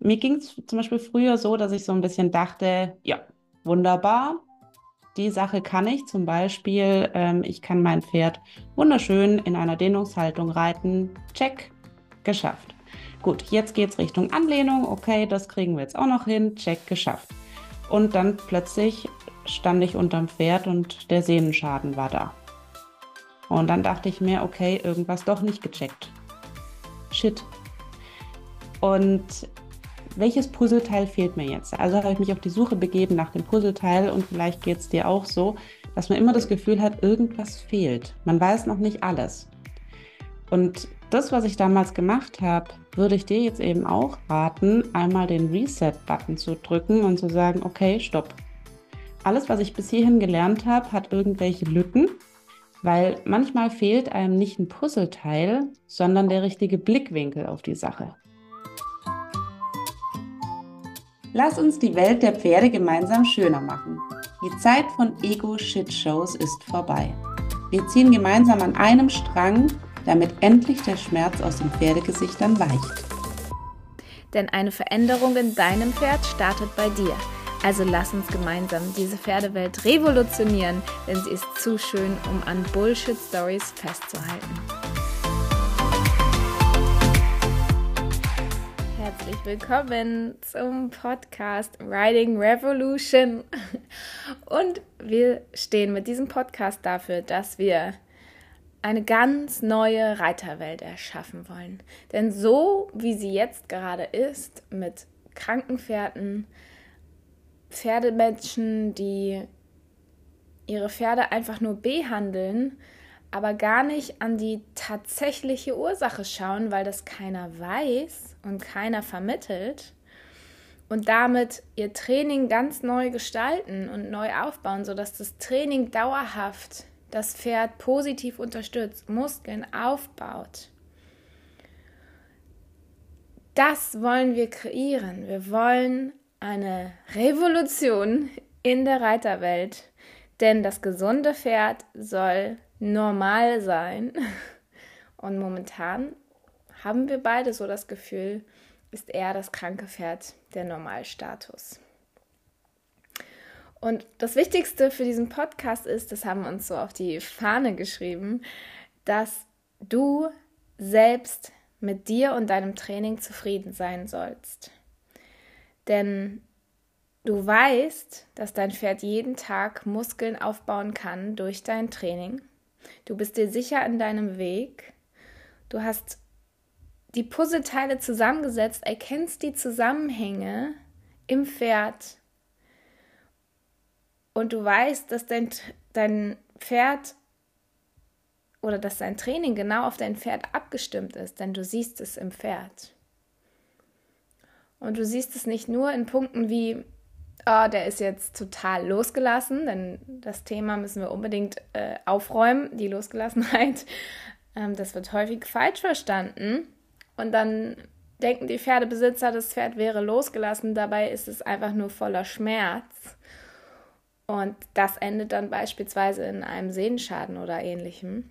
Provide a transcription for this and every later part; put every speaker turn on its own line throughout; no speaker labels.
mir ging es zum Beispiel früher so, dass ich so ein bisschen dachte, ja, wunderbar, die Sache kann ich. Zum Beispiel, ähm, ich kann mein Pferd wunderschön in einer Dehnungshaltung reiten. Check, geschafft. Gut, jetzt geht es Richtung Anlehnung. Okay, das kriegen wir jetzt auch noch hin. Check, geschafft. Und dann plötzlich stand ich unterm Pferd und der Sehnenschaden war da. Und dann dachte ich mir, okay, irgendwas doch nicht gecheckt. Shit. Und welches Puzzleteil fehlt mir jetzt? Also habe ich mich auf die Suche begeben nach dem Puzzleteil und vielleicht geht es dir auch so, dass man immer das Gefühl hat, irgendwas fehlt. Man weiß noch nicht alles. Und das, was ich damals gemacht habe, würde ich dir jetzt eben auch raten, einmal den Reset-Button zu drücken und zu sagen, okay, stopp. Alles, was ich bis hierhin gelernt habe, hat irgendwelche Lücken, weil manchmal fehlt einem nicht ein Puzzleteil, sondern der richtige Blickwinkel auf die Sache. Lass uns die Welt der Pferde gemeinsam schöner machen. Die Zeit von Ego-Shit-Shows ist vorbei. Wir ziehen gemeinsam an einem Strang, damit endlich der Schmerz aus den Pferdegesichtern weicht.
Denn eine Veränderung in deinem Pferd startet bei dir. Also lass uns gemeinsam diese Pferdewelt revolutionieren, denn sie ist zu schön, um an Bullshit-Stories festzuhalten. Herzlich willkommen zum Podcast Riding Revolution. Und wir stehen mit diesem Podcast dafür, dass wir eine ganz neue Reiterwelt erschaffen wollen. Denn so wie sie jetzt gerade ist, mit Krankenpferden, Pferdemenschen, die ihre Pferde einfach nur behandeln, aber gar nicht an die tatsächliche Ursache schauen, weil das keiner weiß und keiner vermittelt und damit ihr Training ganz neu gestalten und neu aufbauen, sodass das Training dauerhaft das Pferd positiv unterstützt, Muskeln aufbaut. Das wollen wir kreieren. Wir wollen eine Revolution in der Reiterwelt, denn das gesunde Pferd soll normal sein. Und momentan haben wir beide so das Gefühl, ist eher das kranke Pferd der Normalstatus. Und das Wichtigste für diesen Podcast ist, das haben wir uns so auf die Fahne geschrieben, dass du selbst mit dir und deinem Training zufrieden sein sollst. Denn du weißt, dass dein Pferd jeden Tag Muskeln aufbauen kann durch dein Training. Du bist dir sicher in deinem Weg. Du hast die Puzzleteile zusammengesetzt, erkennst die Zusammenhänge im Pferd und du weißt, dass dein, dein Pferd oder dass dein Training genau auf dein Pferd abgestimmt ist, denn du siehst es im Pferd. Und du siehst es nicht nur in Punkten wie, oh, der ist jetzt total losgelassen, denn das Thema müssen wir unbedingt äh, aufräumen, die Losgelassenheit. Ähm, das wird häufig falsch verstanden. Und dann denken die Pferdebesitzer, das Pferd wäre losgelassen, dabei ist es einfach nur voller Schmerz. Und das endet dann beispielsweise in einem Sehenschaden oder ähnlichem.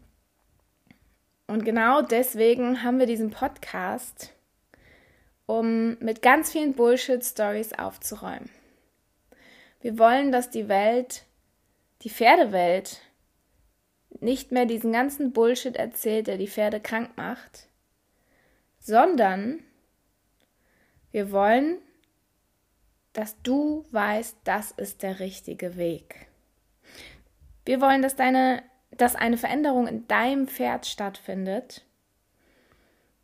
Und genau deswegen haben wir diesen Podcast, um mit ganz vielen Bullshit-Stories aufzuräumen. Wir wollen, dass die Welt, die Pferdewelt, nicht mehr diesen ganzen Bullshit erzählt, der die Pferde krank macht, sondern wir wollen, dass du weißt, das ist der richtige Weg. Wir wollen, dass deine, dass eine Veränderung in deinem Pferd stattfindet,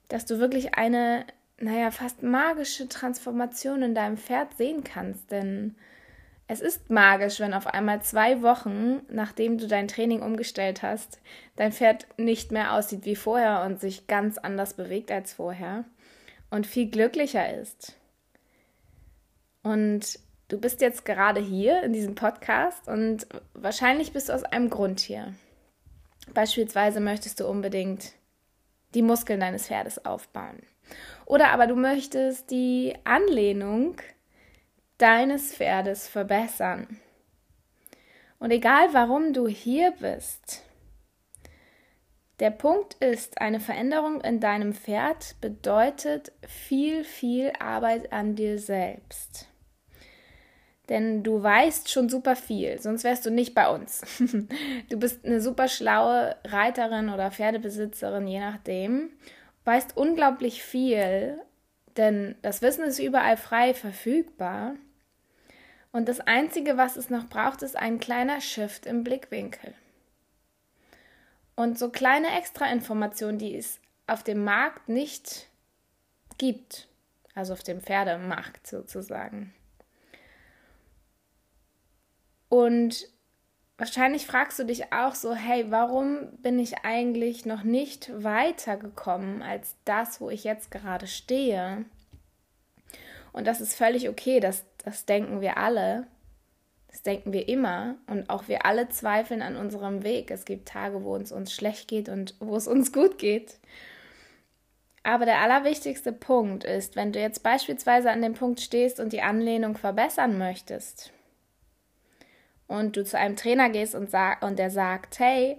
dass du wirklich eine, naja, fast magische Transformation in deinem Pferd sehen kannst, denn es ist magisch, wenn auf einmal zwei Wochen, nachdem du dein Training umgestellt hast, dein Pferd nicht mehr aussieht wie vorher und sich ganz anders bewegt als vorher und viel glücklicher ist. Und du bist jetzt gerade hier in diesem Podcast und wahrscheinlich bist du aus einem Grund hier. Beispielsweise möchtest du unbedingt die Muskeln deines Pferdes aufbauen. Oder aber du möchtest die Anlehnung deines Pferdes verbessern. Und egal warum du hier bist, Der Punkt ist, eine Veränderung in deinem Pferd bedeutet viel, viel Arbeit an dir selbst. Denn du weißt schon super viel, sonst wärst du nicht bei uns. Du bist eine super schlaue Reiterin oder Pferdebesitzerin, je nachdem. Weißt unglaublich viel, denn das Wissen ist überall frei verfügbar. Und das Einzige, was es noch braucht, ist ein kleiner Shift im Blickwinkel. Und so kleine Extrainformationen, die es auf dem Markt nicht gibt, also auf dem Pferdemarkt sozusagen. Und wahrscheinlich fragst du dich auch so, hey, warum bin ich eigentlich noch nicht weitergekommen als das, wo ich jetzt gerade stehe? Und das ist völlig okay, das, das denken wir alle. Das denken wir immer und auch wir alle zweifeln an unserem Weg. Es gibt Tage, wo es uns schlecht geht und wo es uns gut geht. Aber der allerwichtigste Punkt ist, wenn du jetzt beispielsweise an dem Punkt stehst und die Anlehnung verbessern möchtest und du zu einem Trainer gehst und, sag, und der sagt, hey,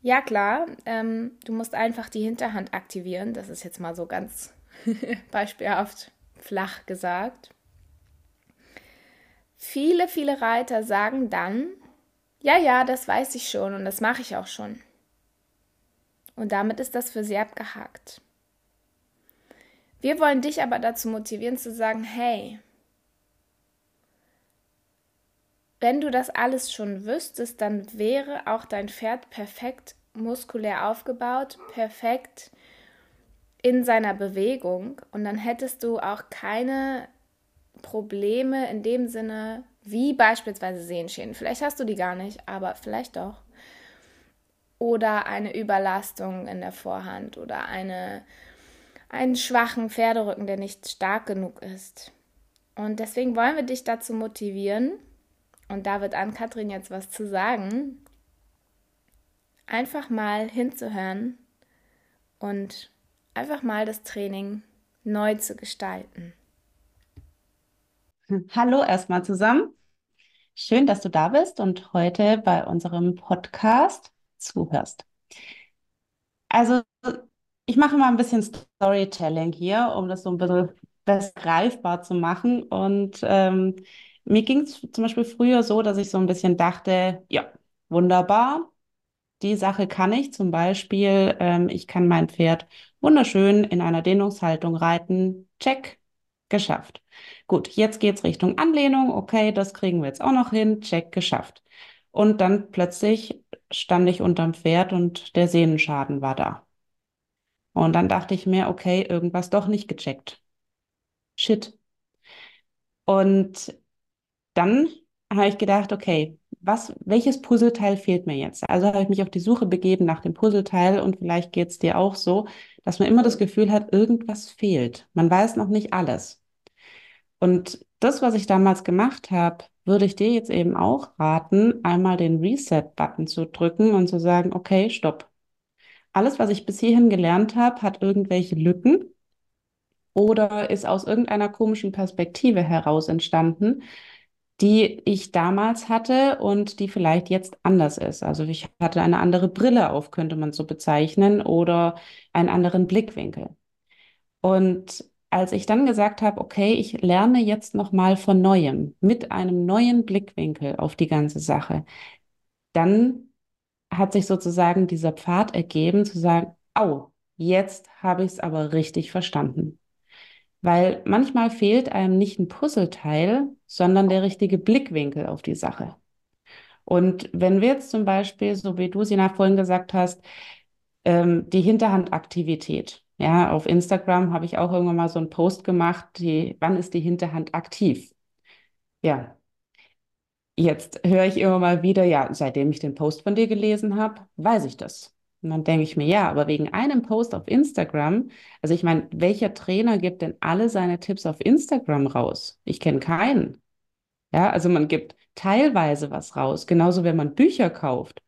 ja klar, ähm, du musst einfach die Hinterhand aktivieren. Das ist jetzt mal so ganz beispielhaft flach gesagt. Viele, viele Reiter sagen dann, ja, ja, das weiß ich schon und das mache ich auch schon. Und damit ist das für sie abgehakt. Wir wollen dich aber dazu motivieren zu sagen, hey, wenn du das alles schon wüsstest, dann wäre auch dein Pferd perfekt muskulär aufgebaut, perfekt in seiner Bewegung und dann hättest du auch keine Probleme in dem Sinne, wie beispielsweise Sehenschäden. Vielleicht hast du die gar nicht, aber vielleicht doch. Oder eine Überlastung in der Vorhand oder eine, einen schwachen Pferderücken, der nicht stark genug ist. Und deswegen wollen wir dich dazu motivieren, und da wird an Katrin jetzt was zu sagen, einfach mal hinzuhören und einfach mal das Training neu zu gestalten.
Hallo erstmal zusammen. Schön, dass du da bist und heute bei unserem Podcast zuhörst. Also, ich mache mal ein bisschen Storytelling hier, um das so ein bisschen besser greifbar zu machen. Und ähm, mir ging es zum Beispiel früher so, dass ich so ein bisschen dachte, ja, wunderbar, die Sache kann ich. Zum Beispiel, ähm, ich kann mein Pferd wunderschön in einer Dehnungshaltung reiten. Check, geschafft. Gut, jetzt geht's Richtung Anlehnung. Okay, das kriegen wir jetzt auch noch hin. Check, geschafft. Und dann plötzlich stand ich unterm Pferd und der Sehnenschaden war da. Und dann dachte ich mir, okay, irgendwas doch nicht gecheckt. Shit. Und dann habe ich gedacht, okay, was, welches Puzzleteil fehlt mir jetzt? Also habe ich mich auf die Suche begeben nach dem Puzzleteil und vielleicht geht es dir auch so, dass man immer das Gefühl hat, irgendwas fehlt. Man weiß noch nicht alles. Und das, was ich damals gemacht habe, würde ich dir jetzt eben auch raten, einmal den Reset-Button zu drücken und zu sagen, okay, stopp. Alles, was ich bis hierhin gelernt habe, hat irgendwelche Lücken oder ist aus irgendeiner komischen Perspektive heraus entstanden, die ich damals hatte und die vielleicht jetzt anders ist. Also ich hatte eine andere Brille auf, könnte man so bezeichnen, oder einen anderen Blickwinkel. Und als ich dann gesagt habe, okay, ich lerne jetzt noch mal von neuem, mit einem neuen Blickwinkel auf die ganze Sache, dann hat sich sozusagen dieser Pfad ergeben, zu sagen, au, jetzt habe ich es aber richtig verstanden. Weil manchmal fehlt einem nicht ein Puzzleteil, sondern der richtige Blickwinkel auf die Sache. Und wenn wir jetzt zum Beispiel, so wie du, Sina, vorhin gesagt hast, ähm, die Hinterhandaktivität, ja, auf Instagram habe ich auch irgendwann mal so einen Post gemacht, die, wann ist die Hinterhand aktiv? Ja. Jetzt höre ich immer mal wieder, ja, seitdem ich den Post von dir gelesen habe, weiß ich das. Und dann denke ich mir, ja, aber wegen einem Post auf Instagram, also ich meine, welcher Trainer gibt denn alle seine Tipps auf Instagram raus? Ich kenne keinen. Ja, also man gibt teilweise was raus, genauso wenn man Bücher kauft.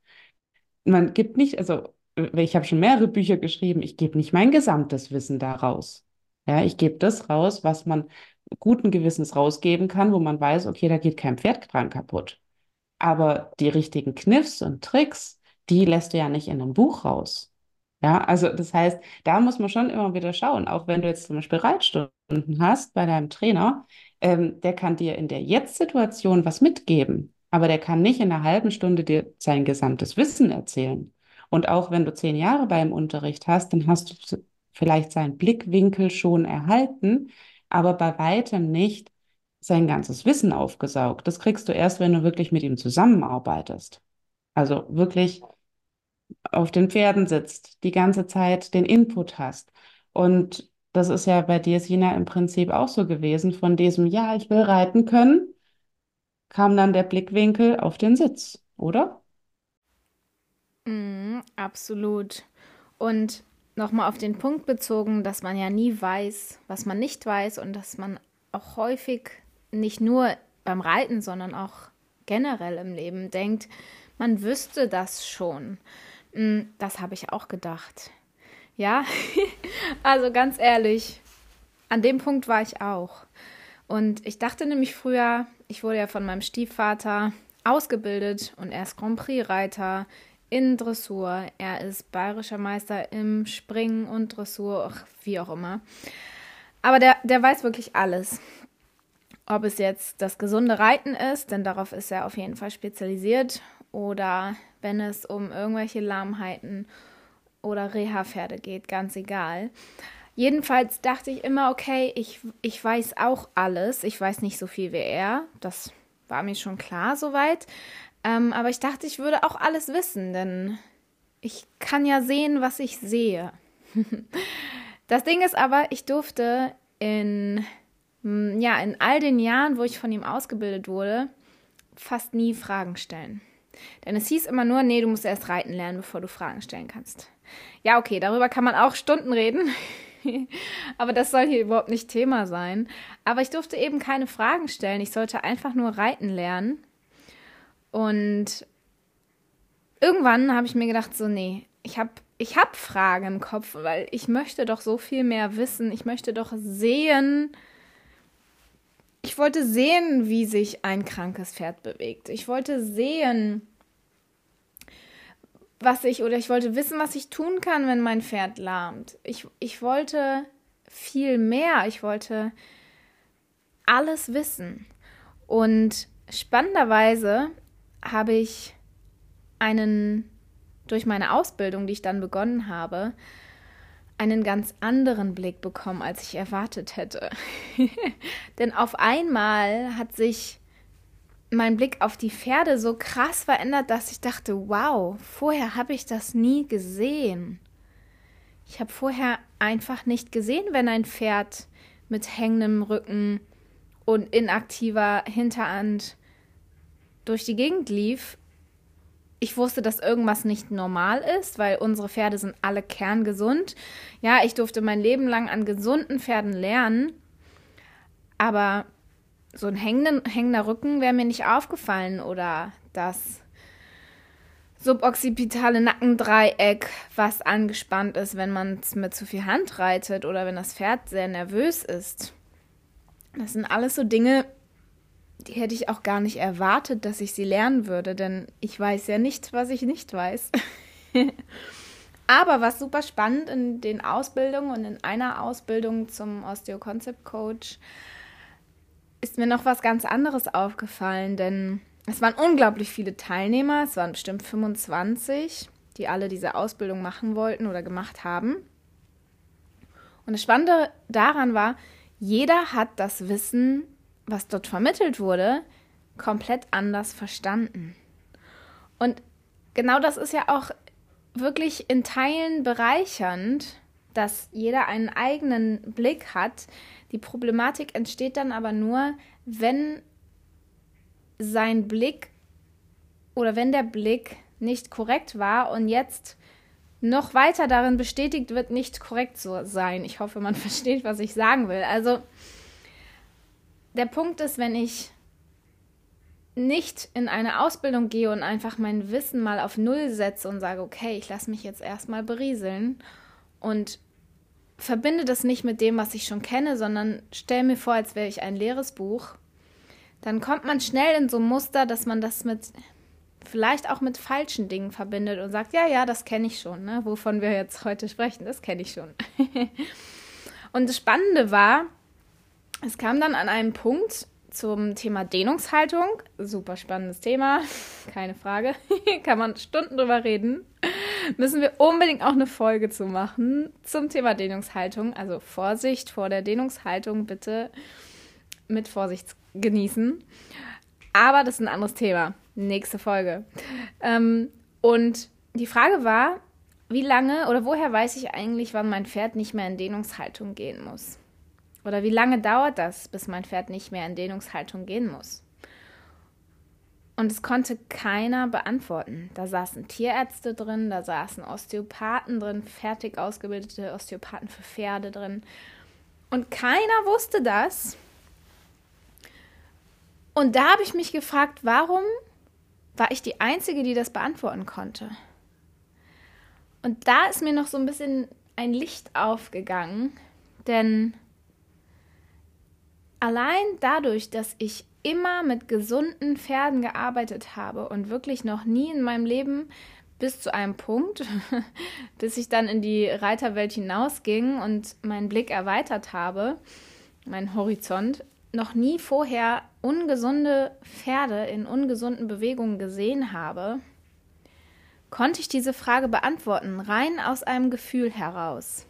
Man gibt nicht, also ich habe schon mehrere Bücher geschrieben, ich gebe nicht mein gesamtes Wissen da raus. Ja, ich gebe das raus, was man guten Gewissens rausgeben kann, wo man weiß, okay, da geht kein Pferd dran kaputt. Aber die richtigen Kniffs und Tricks, die lässt du ja nicht in einem Buch raus. Ja, also das heißt, da muss man schon immer wieder schauen, auch wenn du jetzt zum Beispiel Reitstunden hast bei deinem Trainer, ähm, der kann dir in der Jetzt-Situation was mitgeben, aber der kann nicht in einer halben Stunde dir sein gesamtes Wissen erzählen. Und auch wenn du zehn Jahre beim Unterricht hast, dann hast du vielleicht seinen Blickwinkel schon erhalten, aber bei weitem nicht sein ganzes Wissen aufgesaugt. Das kriegst du erst, wenn du wirklich mit ihm zusammenarbeitest. Also wirklich auf den Pferden sitzt, die ganze Zeit den Input hast. Und das ist ja bei dir, Sina, im Prinzip auch so gewesen. Von diesem, ja, ich will reiten können, kam dann der Blickwinkel auf den Sitz, oder?
Mm, absolut. Und nochmal auf den Punkt bezogen, dass man ja nie weiß, was man nicht weiß und dass man auch häufig nicht nur beim Reiten, sondern auch generell im Leben denkt, man wüsste das schon. Mm, das habe ich auch gedacht. Ja, also ganz ehrlich, an dem Punkt war ich auch. Und ich dachte nämlich früher, ich wurde ja von meinem Stiefvater ausgebildet und er ist Grand Prix-Reiter in Dressur. Er ist bayerischer Meister im Springen und Dressur, ach, wie auch immer. Aber der, der weiß wirklich alles. Ob es jetzt das gesunde Reiten ist, denn darauf ist er auf jeden Fall spezialisiert, oder wenn es um irgendwelche Lahmheiten oder Reha-Pferde geht, ganz egal. Jedenfalls dachte ich immer, okay, ich, ich weiß auch alles. Ich weiß nicht so viel wie er. Das war mir schon klar soweit. Ähm, aber ich dachte, ich würde auch alles wissen, denn ich kann ja sehen, was ich sehe. das Ding ist aber, ich durfte in, ja, in all den Jahren, wo ich von ihm ausgebildet wurde, fast nie Fragen stellen. Denn es hieß immer nur, nee, du musst erst reiten lernen, bevor du Fragen stellen kannst. Ja, okay, darüber kann man auch Stunden reden. Aber das soll hier überhaupt nicht Thema sein. Aber ich durfte eben keine Fragen stellen. Ich sollte einfach nur reiten lernen. Und irgendwann habe ich mir gedacht, so, nee, ich habe ich hab Fragen im Kopf, weil ich möchte doch so viel mehr wissen. Ich möchte doch sehen, ich wollte sehen, wie sich ein krankes Pferd bewegt. Ich wollte sehen, was ich, oder ich wollte wissen, was ich tun kann, wenn mein Pferd lahmt. Ich, ich wollte viel mehr. Ich wollte alles wissen. Und spannenderweise habe ich einen, durch meine Ausbildung, die ich dann begonnen habe, einen ganz anderen Blick bekommen, als ich erwartet hätte. Denn auf einmal hat sich mein Blick auf die Pferde so krass verändert, dass ich dachte, wow, vorher habe ich das nie gesehen. Ich habe vorher einfach nicht gesehen, wenn ein Pferd mit hängendem Rücken und inaktiver Hinterhand durch die Gegend lief. Ich wusste, dass irgendwas nicht normal ist, weil unsere Pferde sind alle kerngesund. Ja, ich durfte mein Leben lang an gesunden Pferden lernen, aber so ein hängenden, hängender Rücken wäre mir nicht aufgefallen oder das suboccipitale Nackendreieck, was angespannt ist, wenn man es mit zu viel Hand reitet oder wenn das Pferd sehr nervös ist. Das sind alles so Dinge, die hätte ich auch gar nicht erwartet, dass ich sie lernen würde, denn ich weiß ja nicht, was ich nicht weiß. Aber was super spannend in den Ausbildungen und in einer Ausbildung zum Osteo-Concept Coach ist mir noch was ganz anderes aufgefallen, denn es waren unglaublich viele Teilnehmer, es waren bestimmt 25, die alle diese Ausbildung machen wollten oder gemacht haben. Und das Spannende daran war, jeder hat das Wissen, was dort vermittelt wurde, komplett anders verstanden. Und genau das ist ja auch wirklich in Teilen bereichernd, dass jeder einen eigenen Blick hat, die Problematik entsteht dann aber nur, wenn sein Blick oder wenn der Blick nicht korrekt war und jetzt noch weiter darin bestätigt wird, nicht korrekt zu sein. Ich hoffe, man versteht, was ich sagen will. Also der Punkt ist, wenn ich nicht in eine Ausbildung gehe und einfach mein Wissen mal auf Null setze und sage, okay, ich lasse mich jetzt erstmal berieseln und verbinde das nicht mit dem, was ich schon kenne, sondern stelle mir vor, als wäre ich ein leeres Buch, dann kommt man schnell in so ein Muster, dass man das mit vielleicht auch mit falschen Dingen verbindet und sagt, ja, ja, das kenne ich schon, ne? wovon wir jetzt heute sprechen, das kenne ich schon. und das Spannende war, es kam dann an einem Punkt zum Thema Dehnungshaltung. Super spannendes Thema, keine Frage. Kann man Stunden drüber reden. Müssen wir unbedingt auch eine Folge zu machen zum Thema Dehnungshaltung. Also Vorsicht vor der Dehnungshaltung, bitte mit Vorsicht genießen. Aber das ist ein anderes Thema. Nächste Folge. Ähm, und die Frage war, wie lange oder woher weiß ich eigentlich, wann mein Pferd nicht mehr in Dehnungshaltung gehen muss? Oder wie lange dauert das, bis mein Pferd nicht mehr in Dehnungshaltung gehen muss? Und es konnte keiner beantworten. Da saßen Tierärzte drin, da saßen Osteopathen drin, fertig ausgebildete Osteopathen für Pferde drin. Und keiner wusste das. Und da habe ich mich gefragt, warum war ich die Einzige, die das beantworten konnte? Und da ist mir noch so ein bisschen ein Licht aufgegangen, denn allein dadurch, dass ich immer mit gesunden Pferden gearbeitet habe und wirklich noch nie in meinem Leben bis zu einem Punkt, bis ich dann in die Reiterwelt hinausging und meinen Blick erweitert habe, meinen Horizont, noch nie vorher ungesunde Pferde in ungesunden Bewegungen gesehen habe, konnte ich diese Frage beantworten, rein aus einem Gefühl heraus.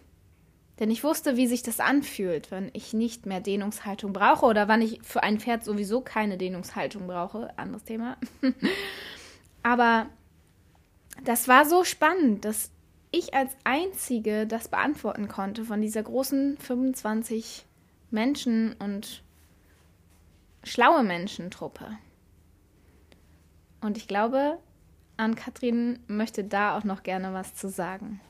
Denn ich wusste, wie sich das anfühlt, wenn ich nicht mehr Dehnungshaltung brauche oder wann ich für ein Pferd sowieso keine Dehnungshaltung brauche. Anderes Thema. Aber das war so spannend, dass ich als Einzige das beantworten konnte von dieser großen 25 Menschen und schlaue Menschentruppe. Und ich glaube, Ann-Kathrin möchte da auch noch gerne was zu sagen.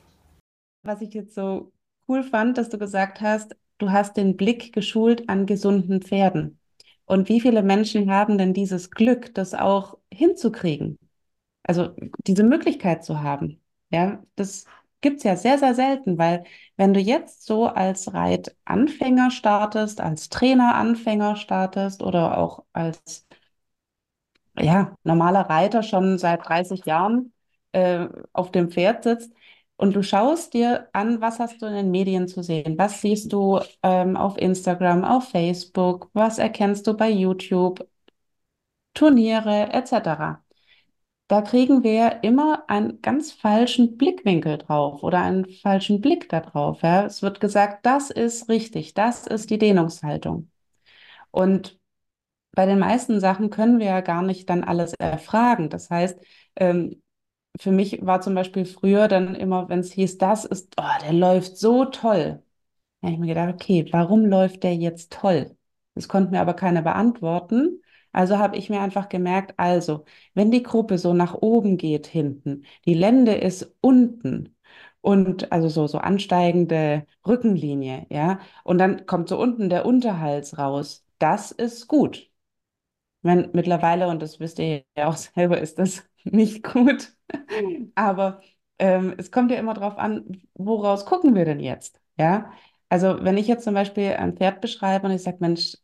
Was ich jetzt so cool fand, dass du gesagt hast, du hast den Blick geschult an gesunden Pferden. Und wie viele Menschen haben denn dieses Glück, das auch hinzukriegen? Also diese Möglichkeit zu haben. Ja, das gibt es ja sehr, sehr selten, weil wenn du jetzt so als Reitanfänger startest, als Traineranfänger startest oder auch als ja, normaler Reiter schon seit 30 Jahren äh, auf dem Pferd sitzt, und du schaust dir an, was hast du in den Medien zu sehen? Was siehst du ähm, auf Instagram, auf Facebook? Was erkennst du bei YouTube? Turniere etc. Da kriegen wir immer einen ganz falschen Blickwinkel drauf oder einen falschen Blick darauf. Ja? Es wird gesagt, das ist richtig, das ist die Dehnungshaltung. Und bei den meisten Sachen können wir ja gar nicht dann alles erfragen. Das heißt, ähm, für mich war zum Beispiel früher dann immer, wenn es hieß, das ist, oh, der läuft so toll. Da habe ich mir gedacht, okay, warum läuft der jetzt toll? Das konnte mir aber keiner beantworten. Also habe ich mir einfach gemerkt, also, wenn die Gruppe so nach oben geht hinten, die Lende ist unten und also so, so ansteigende Rückenlinie, ja, und dann kommt so unten der Unterhals raus. Das ist gut. Wenn mittlerweile, und das wisst ihr ja auch selber, ist das nicht gut. Aber ähm, es kommt ja immer darauf an, woraus gucken wir denn jetzt? Ja, also wenn ich jetzt zum Beispiel ein Pferd beschreibe und ich sage, Mensch,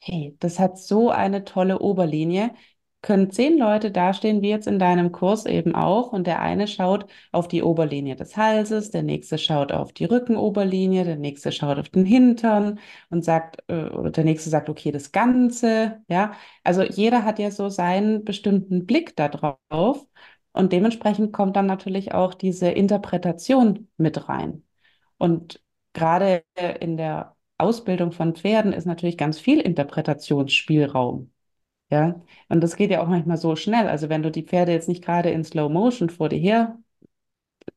hey, das hat so eine tolle Oberlinie, können zehn Leute dastehen, wie jetzt in deinem Kurs eben auch, und der eine schaut auf die Oberlinie des Halses, der nächste schaut auf die Rückenoberlinie, der nächste schaut auf den Hintern und sagt, äh, oder der nächste sagt, okay, das Ganze, ja. Also jeder hat ja so seinen bestimmten Blick da drauf und dementsprechend kommt dann natürlich auch diese Interpretation mit rein. Und gerade in der Ausbildung von Pferden ist natürlich ganz viel Interpretationsspielraum. Ja, und das geht ja auch manchmal so schnell. Also wenn du die Pferde jetzt nicht gerade in Slow Motion vor dir her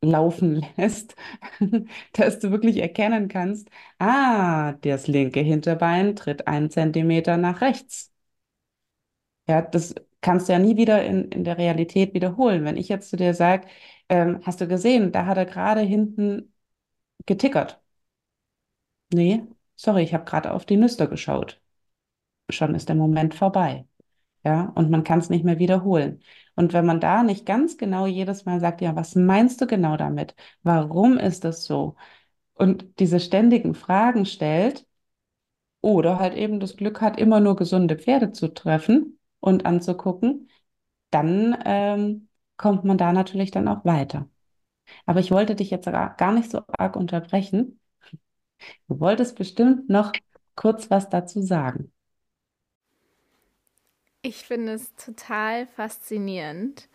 laufen lässt, dass du wirklich erkennen kannst, ah, das linke Hinterbein tritt einen Zentimeter nach rechts. Ja, das kannst du ja nie wieder in, in der Realität wiederholen. Wenn ich jetzt zu dir sage, ähm, hast du gesehen, da hat er gerade hinten getickert. Nee, sorry, ich habe gerade auf die Nüster geschaut. Schon ist der Moment vorbei. Ja, und man kann es nicht mehr wiederholen. Und wenn man da nicht ganz genau jedes Mal sagt, ja, was meinst du genau damit? Warum ist das so? Und diese ständigen Fragen stellt oder halt eben das Glück hat, immer nur gesunde Pferde zu treffen und anzugucken, dann ähm, kommt man da natürlich dann auch weiter. Aber ich wollte dich jetzt gar nicht so arg unterbrechen. Du wolltest bestimmt noch kurz was dazu sagen.
Ich finde es total faszinierend.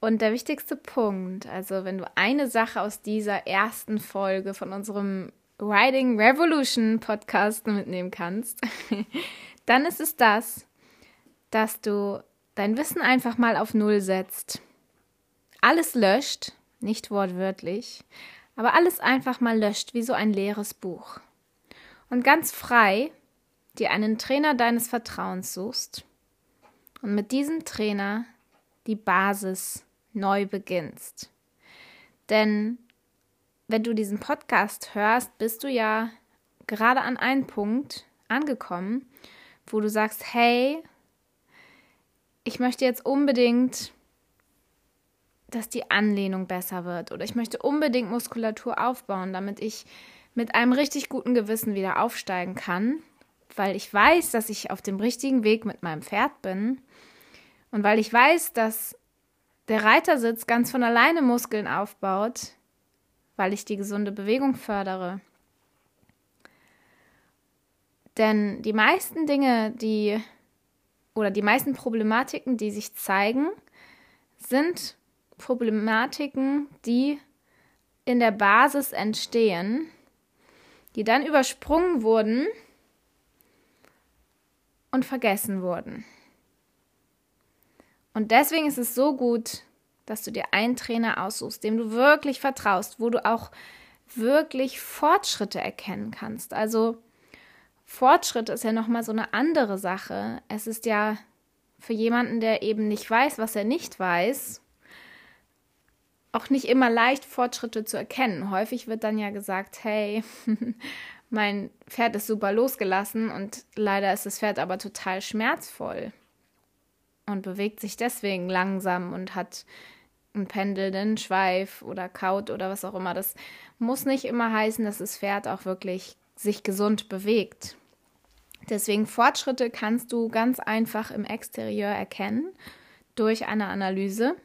Und der wichtigste Punkt, also wenn du eine Sache aus dieser ersten Folge von unserem Writing Revolution Podcast mitnehmen kannst, dann ist es das, dass du dein Wissen einfach mal auf Null setzt. Alles löscht, nicht wortwörtlich, aber alles einfach mal löscht, wie so ein leeres Buch. Und ganz frei dir einen Trainer deines Vertrauens suchst und mit diesem Trainer die Basis neu beginnst. Denn wenn du diesen Podcast hörst, bist du ja gerade an einem Punkt angekommen, wo du sagst, hey, ich möchte jetzt unbedingt, dass die Anlehnung besser wird oder ich möchte unbedingt Muskulatur aufbauen, damit ich mit einem richtig guten Gewissen wieder aufsteigen kann, weil ich weiß, dass ich auf dem richtigen Weg mit meinem Pferd bin und weil ich weiß, dass der Reitersitz ganz von alleine Muskeln aufbaut, weil ich die gesunde Bewegung fördere. Denn die meisten Dinge, die oder die meisten Problematiken, die sich zeigen, sind Problematiken, die in der Basis entstehen, die dann übersprungen wurden und vergessen wurden. Und deswegen ist es so gut, dass du dir einen Trainer aussuchst, dem du wirklich vertraust, wo du auch wirklich Fortschritte erkennen kannst. Also Fortschritt ist ja nochmal so eine andere Sache. Es ist ja für jemanden, der eben nicht weiß, was er nicht weiß, auch nicht immer leicht, Fortschritte zu erkennen. Häufig wird dann ja gesagt, hey, mein Pferd ist super losgelassen und leider ist das Pferd aber total schmerzvoll und bewegt sich deswegen langsam und hat einen pendelnden Schweif oder kaut oder was auch immer. Das muss nicht immer heißen, dass das Pferd auch wirklich sich gesund bewegt. Deswegen Fortschritte kannst du ganz einfach im Exterieur erkennen durch eine Analyse.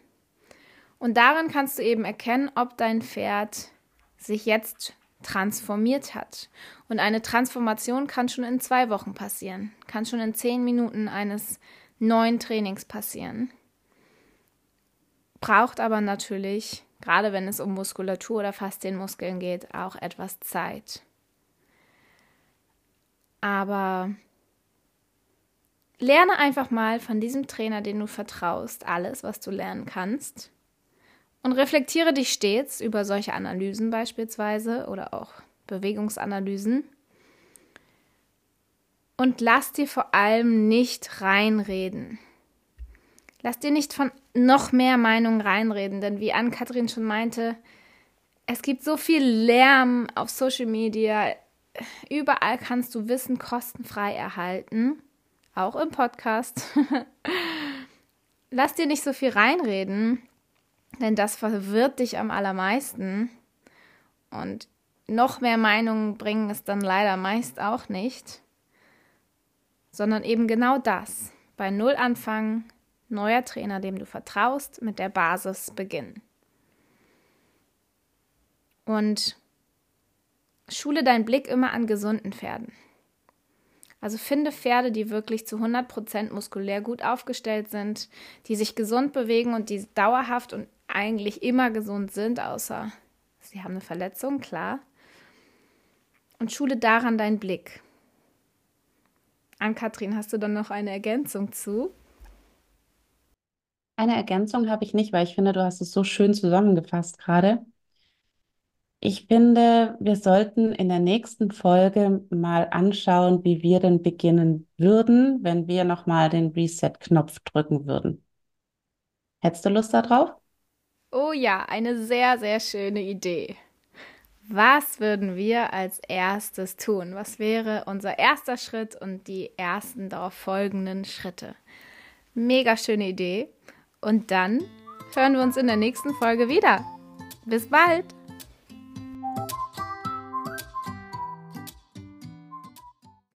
Und darin kannst du eben erkennen, ob dein Pferd sich jetzt transformiert hat. Und eine Transformation kann schon in zwei Wochen passieren, kann schon in zehn Minuten eines neuen Trainings passieren. Braucht aber natürlich, gerade wenn es um Muskulatur oder Faszienmuskeln geht, auch etwas Zeit. Aber lerne einfach mal von diesem Trainer, den du vertraust, alles, was du lernen kannst. Und reflektiere dich stets über solche Analysen beispielsweise oder auch Bewegungsanalysen und lass dir vor allem nicht reinreden. Lass dir nicht von noch mehr Meinungen reinreden, denn wie Ann-Kathrin schon meinte, es gibt so viel Lärm auf Social Media. Überall kannst du Wissen kostenfrei erhalten, auch im Podcast. Lass dir nicht so viel reinreden, denn das verwirrt dich am allermeisten. Und noch mehr Meinungen bringen es dann leider meist auch nicht sondern eben genau das. Bei Null anfangen, neuer Trainer, dem du vertraust, mit der Basis beginnen. Und schule deinen Blick immer an gesunden Pferden. Also finde Pferde, die wirklich zu 100% muskulär gut aufgestellt sind, die sich gesund bewegen und die dauerhaft und eigentlich immer gesund sind, außer sie haben eine Verletzung, klar. Und schule daran deinen Blick. Ann-Kathrin, hast du dann noch eine Ergänzung zu?
Eine Ergänzung habe ich nicht, weil ich finde, du hast es so schön zusammengefasst gerade. Ich finde, wir sollten in der nächsten Folge mal anschauen, wie wir denn beginnen würden, wenn wir nochmal den Reset-Knopf drücken würden. Hättest du Lust darauf?
Oh ja, eine sehr, sehr schöne Idee. Was würden wir als erstes tun? Was wäre unser erster Schritt und die ersten darauf folgenden Schritte? Mega schöne Idee. Und dann hören wir uns in der nächsten Folge wieder. Bis bald!